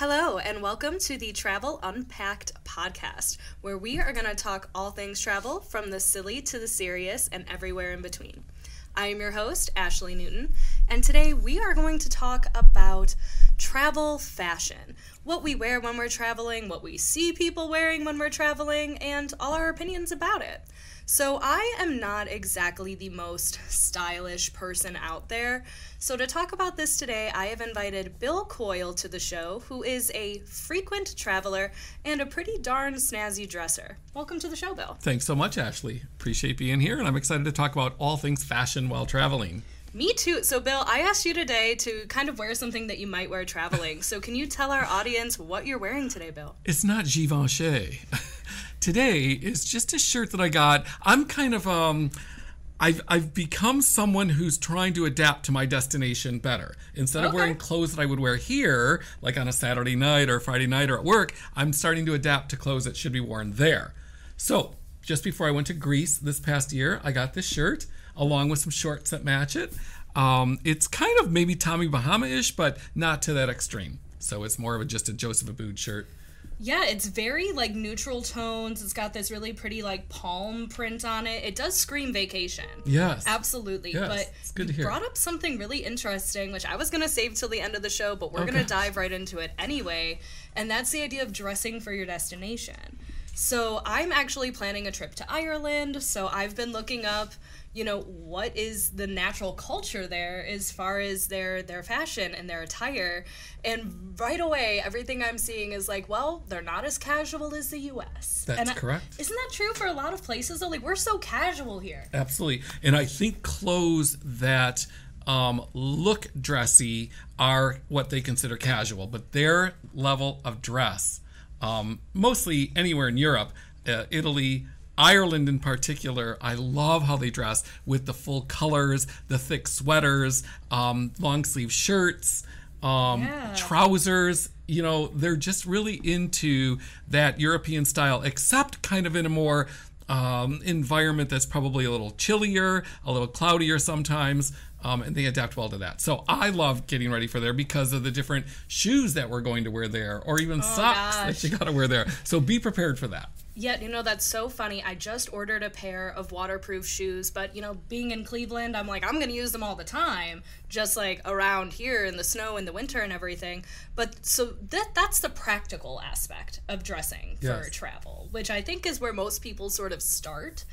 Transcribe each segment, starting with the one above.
Hello, and welcome to the Travel Unpacked podcast, where we are going to talk all things travel from the silly to the serious and everywhere in between. I am your host, Ashley Newton, and today we are going to talk about travel fashion what we wear when we're traveling, what we see people wearing when we're traveling, and all our opinions about it. So, I am not exactly the most stylish person out there. So, to talk about this today, I have invited Bill Coyle to the show, who is a frequent traveler and a pretty darn snazzy dresser. Welcome to the show, Bill. Thanks so much, Ashley. Appreciate being here, and I'm excited to talk about all things fashion while traveling. Me too. So, Bill, I asked you today to kind of wear something that you might wear traveling. So, can you tell our audience what you're wearing today, Bill? It's not Givenchy. today is just a shirt that I got. I'm kind of um. I've, I've become someone who's trying to adapt to my destination better. Instead of wearing clothes that I would wear here, like on a Saturday night or Friday night or at work, I'm starting to adapt to clothes that should be worn there. So, just before I went to Greece this past year, I got this shirt along with some shorts that match it. Um, it's kind of maybe Tommy Bahama ish, but not to that extreme. So it's more of a, just a Joseph Abboud shirt. Yeah, it's very like neutral tones. It's got this really pretty like palm print on it. It does scream vacation. Yes. Absolutely. Yes, but it's good to you hear. brought up something really interesting, which I was gonna save till the end of the show, but we're Oh, gonna dive right into it anyway. And that's the idea of dressing for your destination. So I'm actually planning a trip to Ireland, so I've been looking up, you know, what is the natural culture there as far as their their fashion and their attire. And right away, everything I'm seeing is like, well, they're not as casual as the US. That's And I- correct. Isn't that true for a lot of places though? Like we're so casual here. Absolutely. And I think clothes that um, look dressy are what they consider casual, but their level of dress, um, mostly anywhere in Europe, uh, Italy, Ireland in particular, I love how they dress with the full colors, the thick sweaters, um, long sleeve shirts, um, Yeah. trousers. You know, they're just really into that European style, except kind of in a more um, environment that's probably a little chillier, a little cloudier sometimes, um, and they adapt well to that. So I love getting ready for there because of the different shoes that we're going to wear there, or even socks gosh. that you got to wear there. So be prepared for that. Yet, you know, that's so funny. I just ordered a pair of waterproof shoes, but, you know, being in Cleveland, I'm like, I'm going to use them all the time, just like around here in the snow in the winter and everything. But so that that's the practical aspect of dressing for travel, which I think is where most people sort of start.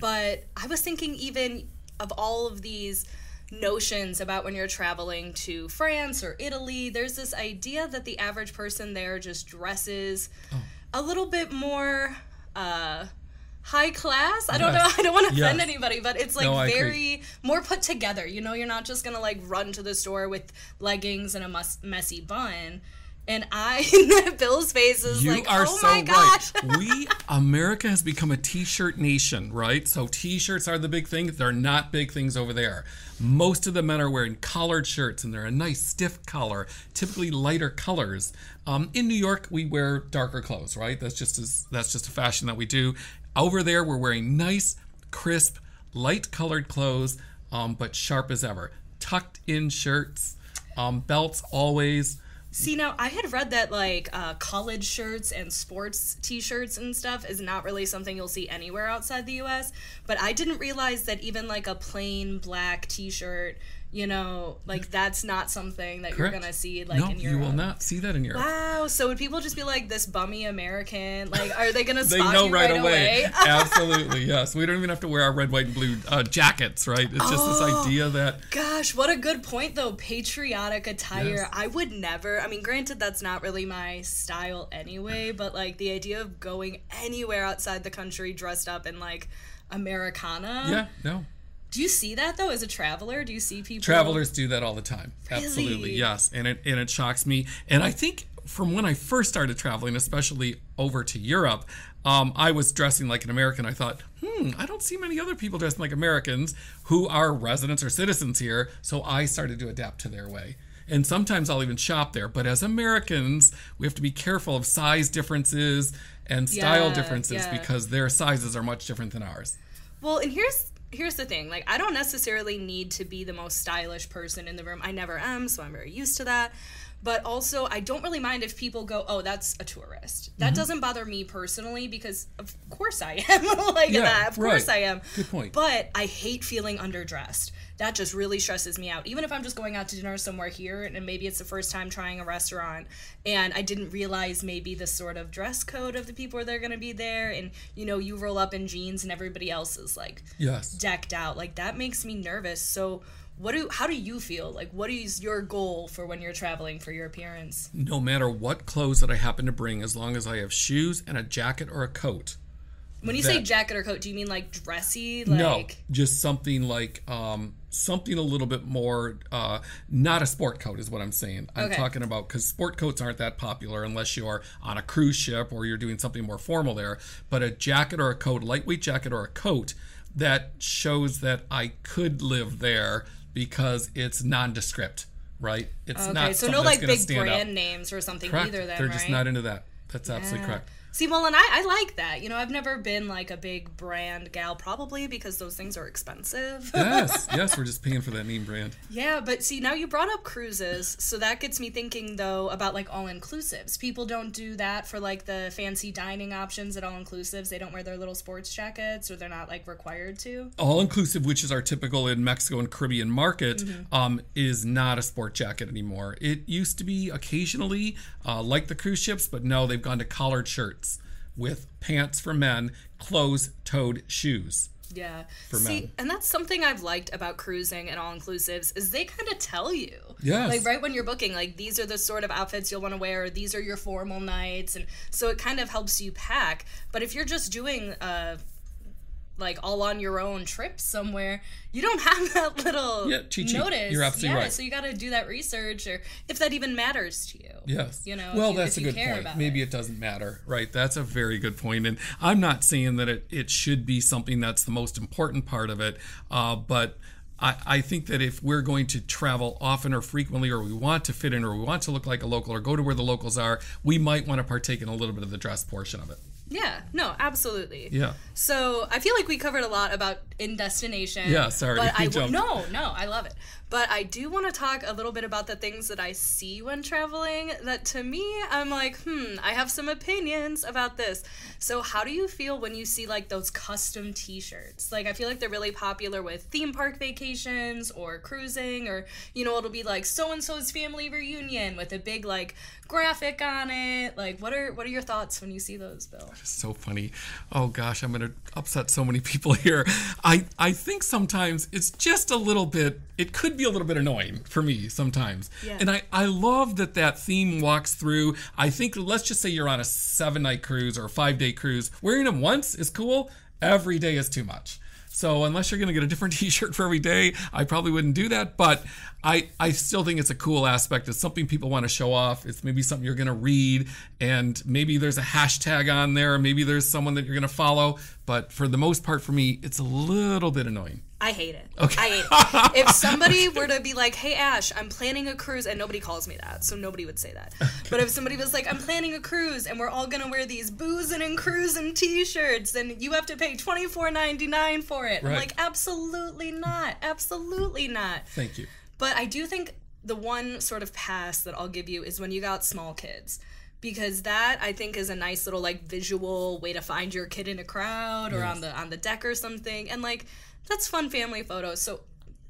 But I was thinking, even of all of these notions about when you're traveling to France or Italy, there's this idea that the average person there just dresses a little bit more uh high class. I don't know. I don't want to offend anybody, but it's like No, very more put together. You know, you're not just going to like run to the store with leggings and a messy bun. And I Bill's face is You like, are "Oh so my gosh." right. We America has become a t-shirt nation, right? So t-shirts are the big thing. They're not big things over there. Most of the men are wearing collared shirts, and they're a nice stiff collar, typically lighter colors. Um, in New York, we wear darker clothes, right? That's just as, that's just a fashion that we do. Over there, we're wearing nice, crisp, light-colored clothes, um, but sharp as ever. Tucked in shirts, um, belts always. See, now I had read that like uh, college shirts and sports T-shirts and stuff is not really something you'll see anywhere outside the U.S. But I didn't realize that even like a plain black T-shirt, you know, like that's not something that you're gonna see like no, in you will not see that in Europe. Wow. So would people just be like this bummy American? Like, are they gonna They know you right, right, away. Absolutely, yes. We don't even have to wear our red, white, and blue uh, jackets, right? It's just this Oh. idea that Gosh, what a good point though. Patriotic attire. Yes. I would never. I mean, granted, that's not really my style anyway, but like the idea of going anywhere outside the country dressed up in like Americana. yeah, no. Do you see that though as a traveler? Do you see people? Travelers do that all the time. Really? Absolutely, yes. And it and it shocks me. And I think from when I first started traveling, especially over to Europe, um, I was dressing like an American. I thought, hmm, I don't see many other people dressing like Americans who are residents or citizens here. So I started to adapt to their way. And sometimes I'll even shop there. But as Americans, we have to be careful of size differences and style Yeah, differences yeah. because their sizes are much different than ours. Well, and here's here's the thing. Like, I don't necessarily need to be the most stylish person in the room. I never am, so I'm very used to that. But also I don't really mind if people go, "Oh, that's a tourist." That Mm-hmm. doesn't bother me personally because of course I am like Yeah, that. Of course right. I am. Good point. But I hate feeling underdressed. That just really stresses me out. Even if I'm just going out to dinner somewhere here and maybe it's the first time trying a restaurant and I didn't realize maybe the sort of dress code of the people that are going to be there and you know, you roll up in jeans and everybody else is like Yes. decked out. Like that makes me nervous. So what do how do you feel? Like what is your goal for when you're traveling for your appearance? No matter what clothes that I happen to bring, as long as I have shoes and a jacket or a coat. When you say jacket or coat, do you mean like dressy? Like no, just something like um, something a little bit more. Uh, not a sport coat is what I'm saying. I'm Okay. talking about because sport coats aren't that popular unless you're on a cruise ship or you're doing something more formal there. But a jacket or a coat, lightweight jacket or a coat that shows that I could live there because it's nondescript, right? It's Okay, not so no like big brand out. names or something Correct. either then, They're right? just not into that. That's absolutely Yeah. correct. See, well, and I, I like that. You know, I've never been like a big brand gal, probably because those things are expensive. yes, yes, we're just paying for that name brand. Yeah, but see, now you brought up cruises, so that gets me thinking though about like all inclusives. People don't do that for like the fancy dining options at all inclusives. They don't wear their little sports jackets or they're not like required to. all inclusive, which is our typical in Mexico and Caribbean market, Mm-hmm. um, is not a sport jacket anymore. It used to be occasionally uh, like the cruise ships, but no, they've gone to collared shirts with pants for men, closed-toed shoes. Yeah. For See, men. and that's something I've liked about cruising and all inclusives is they kind of tell you. Yes. Like right when you're booking, like these are the sort of outfits you'll want to wear, these are your formal nights, and so it kind of helps you pack. But if you're just doing uh like all on your own trip somewhere, you don't have that little Yeah, cheat notice. You're absolutely yeah, right. So you got to do that research, or if that even matters to you. Yes. You know, Well, you- that's a good point. Maybe it. it. doesn't matter. Right. That's a very good point. And I'm not saying that it, it should be something that's the most important part of it. Uh, but I, I think that if we're going to travel often or frequently, or we want to fit in, or we want to look like a local, or go to where the locals are, we might want to partake in a little bit of the dress portion of it. Yeah. No. Absolutely. Yeah. So I feel like we covered a lot about in destination. Yeah, sorry, But we I w- jumped. no, no, I love it. But I do want to talk a little bit about the things that I see when traveling. That to me, I'm like, hmm, I have some opinions about this. So how do you feel when you see like those custom T-shirts? Like I feel like they're really popular with theme park vacations or cruising, or you know, it'll be like so and so's family reunion with a big like graphic on it. Like, what are what are your thoughts when you see those, Bill? so funny. Oh gosh, I'm gonna upset so many people here. I I think sometimes it's just a little bit. It could be a little bit annoying for me sometimes. Yeah. And I I love that that theme walks through. I think let's just say you're on a seven night cruise or a five day cruise. Wearing them once is cool. Every day is too much. So unless you're going to get a different T-shirt for every day, I probably wouldn't do that. But I, I still think it's a cool aspect. It's something people want to show off. It's maybe something you're going to read, and maybe there's a hashtag on there. Maybe there's someone that you're going to follow. But for the most part, for me, it's a little bit annoying. I hate it. I hate it. If somebody were to be like, "Hey Ash, I'm planning a cruise," and nobody calls me that, so nobody would say that. But if somebody was like, "I'm planning a cruise, and we're all gonna wear these boozing and cruising T-shirts, then you have to pay twenty four ninety nine for it," I'm like, "Absolutely not. Absolutely not." Thank you. But I do think the one sort of pass that I'll give you is when you got small kids. Because that I think is a nice little like visual way to find your kid in a crowd or Yes. on the on the deck or something. And like that's fun family photos. So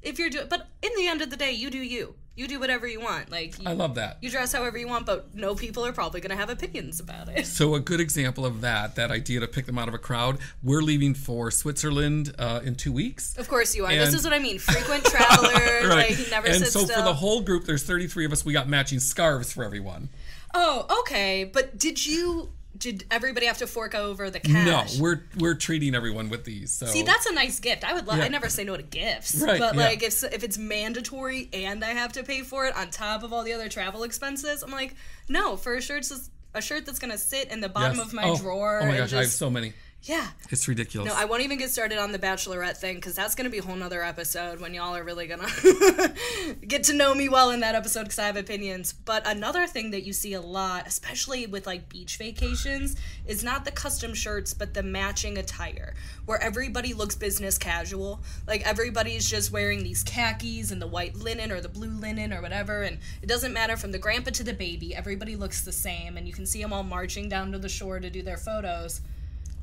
if you're doing but in the end of the day you do you. You do whatever you want. Like you, I love that. you dress however you want, but no people are probably gonna have opinions about it. So a good example of that, that idea to pick them out of a crowd. We're leaving for Switzerland uh, in two weeks. Of course you are. this is what I mean. Frequent traveler, like he never and so still. for the whole group, there's 33 of us. We got matching scarves for everyone. Oh, okay. But did you? Did everybody have to fork over the cash? No, we're we're treating everyone with these. So See, that's a nice gift. I would. love. Yeah. I never say no to gifts. Right, But yeah. like, if if it's mandatory and I have to pay for it on top of all the other travel expenses, I'm like, no. For a shirt, a shirt that's gonna sit in the bottom Yes. of my Oh, drawer. Oh my gosh, I have so many. Yeah. It's ridiculous. No, I won't even get started on the Bachelorette thing because that's going to be a whole nother episode when y'all are really going to get to know me well in that episode because I have opinions. But another thing that you see a lot, especially with like beach vacations, is not the custom shirts, but the matching attire where everybody looks business casual. Like everybody's just wearing these khakis and the white linen or the blue linen or whatever. And it doesn't matter from the grandpa to the baby, everybody looks the same. And you can see them all marching down to the shore to do their photos.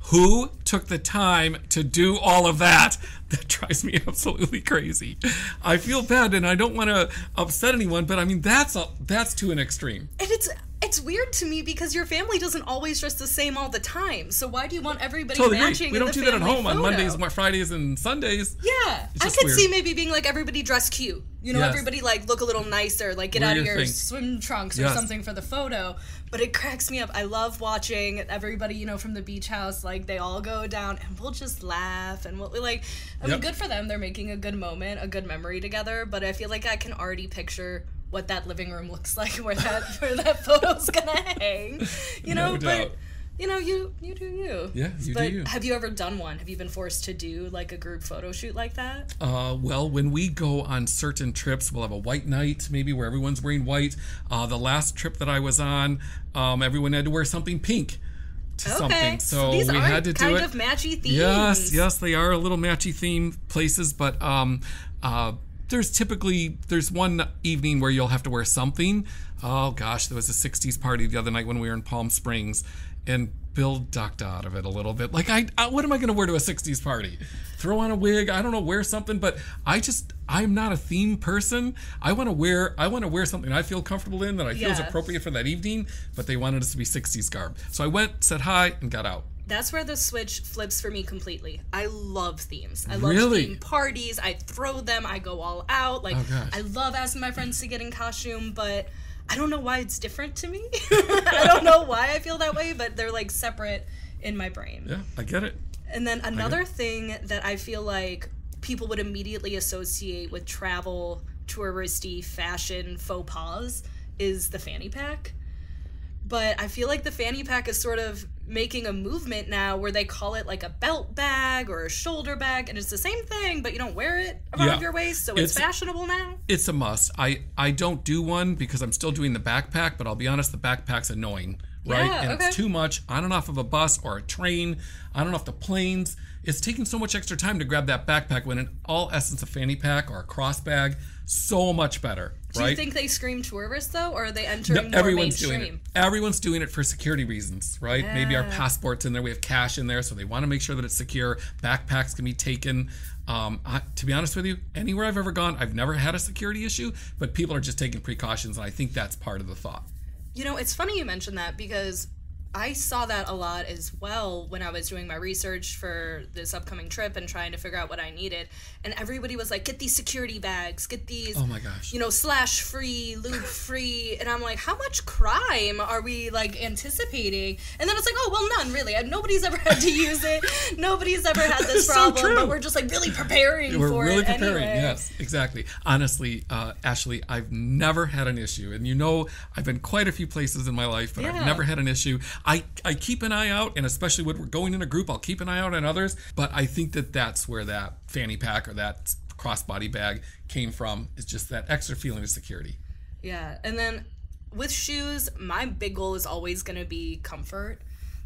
Who took the time to do all of that? That drives me absolutely crazy. I feel bad and I don't want to upset anyone, but I mean that's a, that's to an extreme. And it's it's weird to me because your family doesn't always dress the same all the time. So why do you want everybody Totally matching? agree. We don't do that at home on? Mondays, Fridays, and Sundays. Yeah, I could weird. see maybe being like everybody dress cute. You know, Yes. everybody like look a little nicer, like get Wear out of your thing. swim trunks or Yes. something for the photo. But it cracks me up. I love watching everybody, you know, from the beach house, like they all go down and we'll just laugh and we'll like. I mean, good for them. They're making a good moment, a good memory together. But I feel like I can already picture what that living room looks like, where that where that photo's gonna hang. You know, No but doubt. You know, you you do you. Yeah, you do but you. have you ever done one? Have you been forced to do like a group photo shoot like that? Uh, well, when we go on certain trips, we'll have a white night, maybe where everyone's wearing white. Uh, the last trip that I was on, um, everyone had to wear something pink to something, so, these we are had to kind do it. of matchy themes. Yes, yes, they are a little matchy theme places, but um, uh, there's typically there's one evening where you'll have to wear something. Oh gosh, there was a '60s party the other night when we were in Palm Springs, and Bill ducked out of it a little bit. Like, I, I what am I going to wear to a '60s party? Throw on a wig? I don't know, wear something. But I just I'm not a theme person. I want to wear I want to wear something I feel comfortable in that I feel is appropriate for that evening. But they wanted us to be '60s garb, so I went, said hi, and got out. That's where the switch flips for me completely. I love themes. I love Really? theme parties. I throw them. I go all out. Like Oh. I love asking my friends to get in costume, but I don't know why it's different to me. I don't know why I feel that way, but they're like separate in my brain. Yeah, I get it. And then another thing that I feel like people would immediately associate with travel, touristy, fashion, faux pas is the fanny pack. But I feel like the fanny pack is sort of making a movement now where they call it like a belt bag or a shoulder bag, and it's the same thing, but you don't wear it around Yeah. your waist, so it's, It's- fashionable now. It's a must. I I don't do one because I'm still doing the backpack, but I'll be honest, the backpack's annoying, right? Yeah, and okay. it's too much on and off of a bus or a train, on and off the planes. It's taking so much extra time to grab that backpack when in all essence a fanny pack or a cross bag, so much better, Do right? you think they scream tourist though, or are they No, entering more everyone's mainstream? doing it. Everyone's doing it for security reasons, right? Maybe our passports in there, we have cash in there, so they want to make sure that it's secure. Backpacks can be taken. Um, I, to be honest with you, anywhere I've ever gone, I've never had a security issue, but people are just taking precautions, and I think that's part of the thought. You know, it's funny you mentioned that because I saw that a lot as well when I was doing my research for this upcoming trip and trying to figure out what I needed. And everybody was like, get these security bags, get these, Oh my gosh. you know, slash free, lube free. And I'm like, how much crime are we like anticipating? And then it's like, oh, well, none really. Nobody's ever had to use it. Nobody's ever had this problem. true. but we're just like really preparing We're for really it preparing. anyway. Yes, exactly. Honestly, uh, Ashley, I've never had an issue, and you know, I've been quite a few places in my life, but Yeah. I've never had an issue. I I keep an eye out, and especially when we're going in a group, I'll keep an eye out on others. But I think that that's where that fanny pack or that crossbody bag came from. Is just that extra feeling of security. Yeah, and then with shoes, my big goal is always going to be comfort.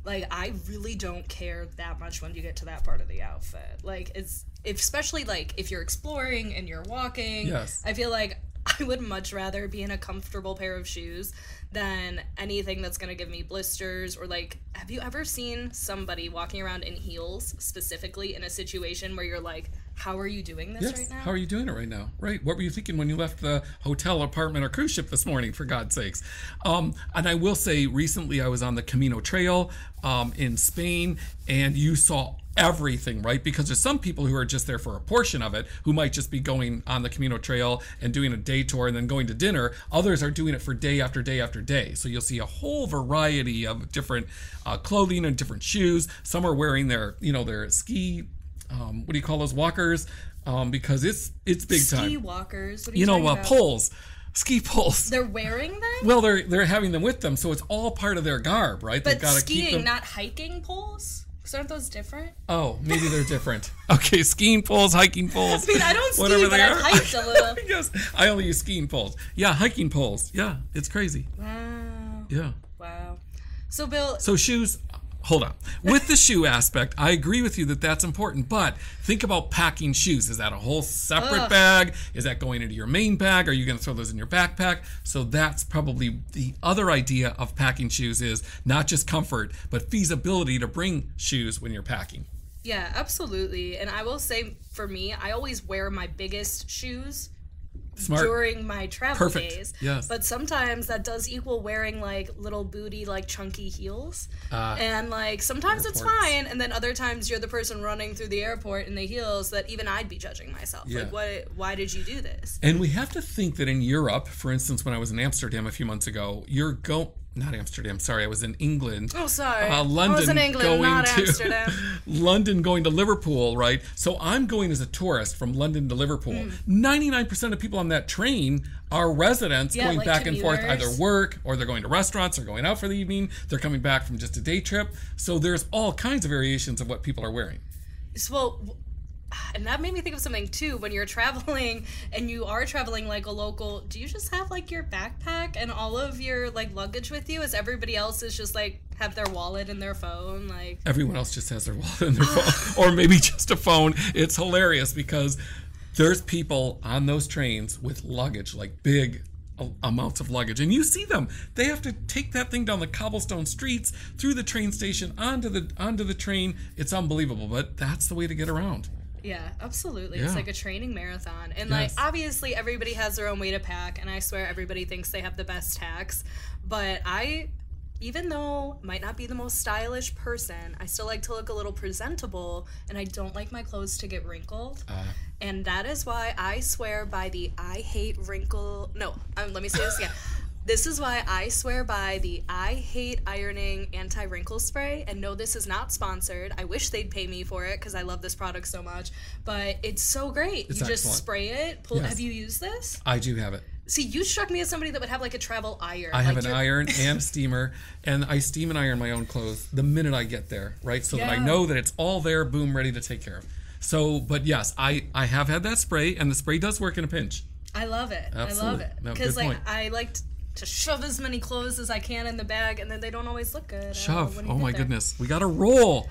Like I really don't care that much when you get to that part of the outfit. Like it's especially like if you're exploring and you're walking. Yes. I feel like I would much rather be in a comfortable pair of shoes than anything that's going to give me blisters or like have you ever seen somebody walking around in heels specifically in a situation where you're like how are you doing this Yes. right now? How are you doing it right now? Right. What were you thinking when you left the hotel, apartment, or cruise ship this morning? For God's sakes. Um, and I will say, recently I was on the Camino Trail um, in Spain, and you saw everything, right? Because there's some people who are just there for a portion of it, who might just be going on the Camino Trail and doing a day tour and then going to dinner. Others are doing it for day after day after day. So you'll see a whole variety of different uh, clothing and different shoes. Some are wearing their, you know, their ski um, what do you call those walkers? Um, because it's it's big Ski time. walkers. What are you, You know, uh, poles, ski poles. They're wearing them? well, they're they're having them with them, so it's all part of their garb, right? But They've got to skiing, keep them. not hiking poles? So aren't those different? Oh, maybe they're different. Okay, skiing poles, hiking poles. I mean, I don't ski, but I've hiked a little. yes, I only use skiing poles. Yeah, hiking poles. Yeah, it's crazy. Wow. Yeah. Wow. So, Bill, So shoes. Hold on. With the shoe aspect, I agree with you that that's important. But think about packing shoes. Is that a whole separate Ugh. bag? Is that going into your main bag? Are you going to throw those in your backpack? So that's probably the other idea of packing shoes is not just comfort, but feasibility to bring shoes when you're packing. yeah, absolutely. And I will say, for me, I always wear my biggest shoes Smart. during my travel Perfect. days. Yes. But sometimes that does equal wearing like little booty, like chunky heels. Ah. and like sometimes it's fine, and then other times you're the person running through the airport in the heels that even I'd be judging myself. Yeah. Like, what? Why did you do this? And we have to think that in Europe, for instance, when I was in Amsterdam a few months ago, you're go not Amsterdam, sorry, I was in England. Oh, sorry. Uh, I London was in England, going not to Amsterdam. London going to Liverpool, right? So I'm going as a tourist from London to Liverpool. Hmm. 99% of people on that train are residents Yeah, going like back and forth, either work or they're going to restaurants or going out for the evening. They're coming back from just a day trip. So there's all kinds of variations of what people are wearing. So, well, and that made me think of something too. When you're traveling and you are traveling like a local, do you just have like your backpack and all of your like luggage with you? As everybody else is just like have their wallet and their phone, like Everyone else just has their wallet and their phone, or maybe just a phone. It's hilarious because there's people on those trains with luggage, like big amounts of luggage, and you see them. They have to take that thing down the cobblestone streets, through the train station, onto the onto the train. It's unbelievable, but that's the way to get around. Yeah, absolutely. Yeah. It's like a training marathon. And Yes. like obviously everybody has their own way to pack and I swear everybody thinks they have the best tax. But I even though might not be the most stylish person, I still like to look a little presentable and I don't like my clothes to get wrinkled. Uh, and that is why I swear by the I hate wrinkle No, um, let me say this again. This is why I swear by the I hate ironing anti wrinkle spray. And no, this is not sponsored. I wish they'd pay me for it because I love this product so much. But it's so great. It's you just spray it. Pull. Yes. Have you used this? I do have it. See, you struck me as somebody that would have like a travel iron. I have like an you're- iron and steamer, and I steam and iron my own clothes the minute I get there, right? So that I know that it's all there, boom, ready to take care of. So, but yes, I I have had that spray, and the spray does work in a pinch. I love it. I love it because good like point. I like t- to shove as many clothes as I can in the bag, and then they don't always look good. Shove. Oh my there. goodness, we got to roll.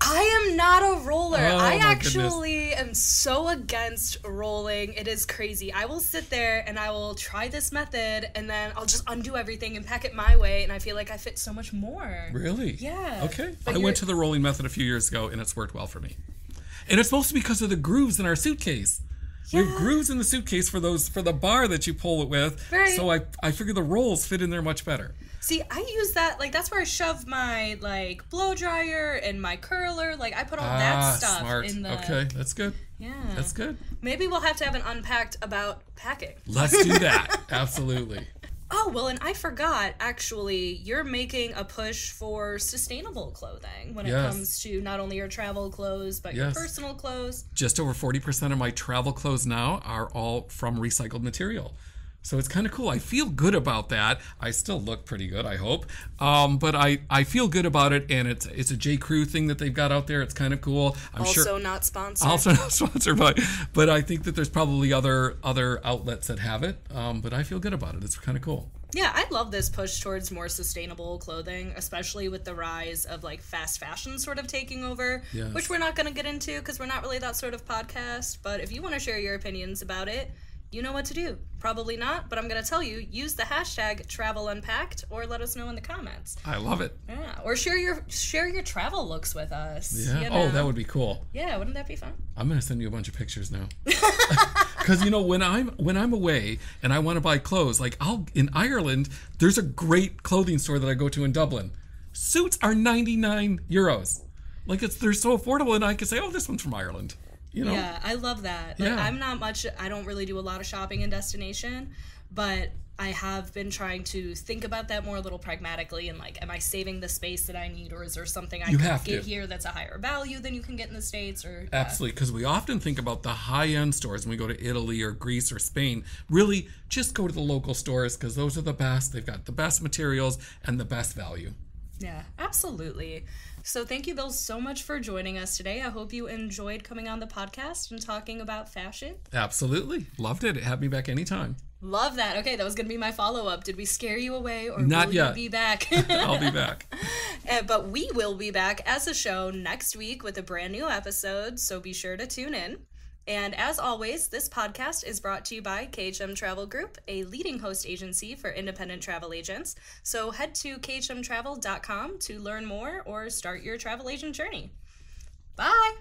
I am not a roller. Oh, I actually am so against rolling. It is crazy. I will sit there and I will try this method and then I'll just undo everything and pack it my way and I feel like I fit so much more. Really? Yeah. Okay. But I went to the rolling method a few years ago, and it's worked well for me. And it's mostly because of the grooves in our suitcase. We have grooves in the suitcase for those for the bar that you pull it with. Right. So I I figure the rolls fit in there much better. See, I use that like that's where I shove my like blow dryer and my curler. Like I put all that stuff Ah, smart. in the Okay, that's good. Yeah. That's good. Maybe we'll have to have an unpacked about packing. Let's do that. Absolutely. Oh, well, and I forgot actually, you're making a push for sustainable clothing when it comes to not only your travel clothes, but Yes. your personal clothes. Just over 40% of my travel clothes now are all from recycled material. So it's kind of cool. I feel good about that. I still look pretty good, I hope. Um, but I, I feel good about it, and it's it's a J. Crew thing that they've got out there. It's kind of cool. I'm Also sure. not sponsored. Also not sponsored by, but I think that there's probably other other outlets that have it. Um, but I feel good about it. It's kind of cool. yeah, I love this push towards more sustainable clothing, especially with the rise of like fast fashion sort of taking over, Yes. which we're not going to get into because we're not really that sort of podcast. But if you want to share your opinions about it, you know what to do. Probably not, but I'm going to tell you use the hashtag travel unpacked or let us know in the comments. I love it. Yeah, or share your share your travel looks with us. Yeah. you Oh, that would be cool. Yeah, wouldn't that be fun? I'm gonna send you a bunch of pictures now. Because you know when I'm when I'm away and I want to buy clothes, like I'll in Ireland, there's a great clothing store that I go to in Dublin. Suits are 99 euros. Like it's they're so affordable, and I can say, oh, this one's from Ireland. You know. Yeah, I love that. Like, Yeah. I'm not much. I don't really do a lot of shopping in destination, but I have been trying to think about that more a little pragmatically and like, am I saving the space that I need, or is there something I You can get to. here that's a higher value than you can get in the states? Or Absolutely, because we often think about the high end stores when we go to Italy or Greece or Spain. Really, just go to the local stores because those are the best. They've got the best materials and the best value. Yeah, absolutely. So thank you, Bill, so much for joining us today. I hope you enjoyed coming on the podcast and talking about fashion. Absolutely. Loved it. Have me back anytime. Love that. Okay, that was going to be my follow up. Did we scare you away or Not will yet. you be back? I'll be back. Uh, but we will be back as a show next week with a brand new episode, so be sure to tune in. And as always, this podcast is brought to you by KHM Travel Group, a leading host agency for independent travel agents. So head to khmtravel.com to learn more or start your travel agent journey. Bye.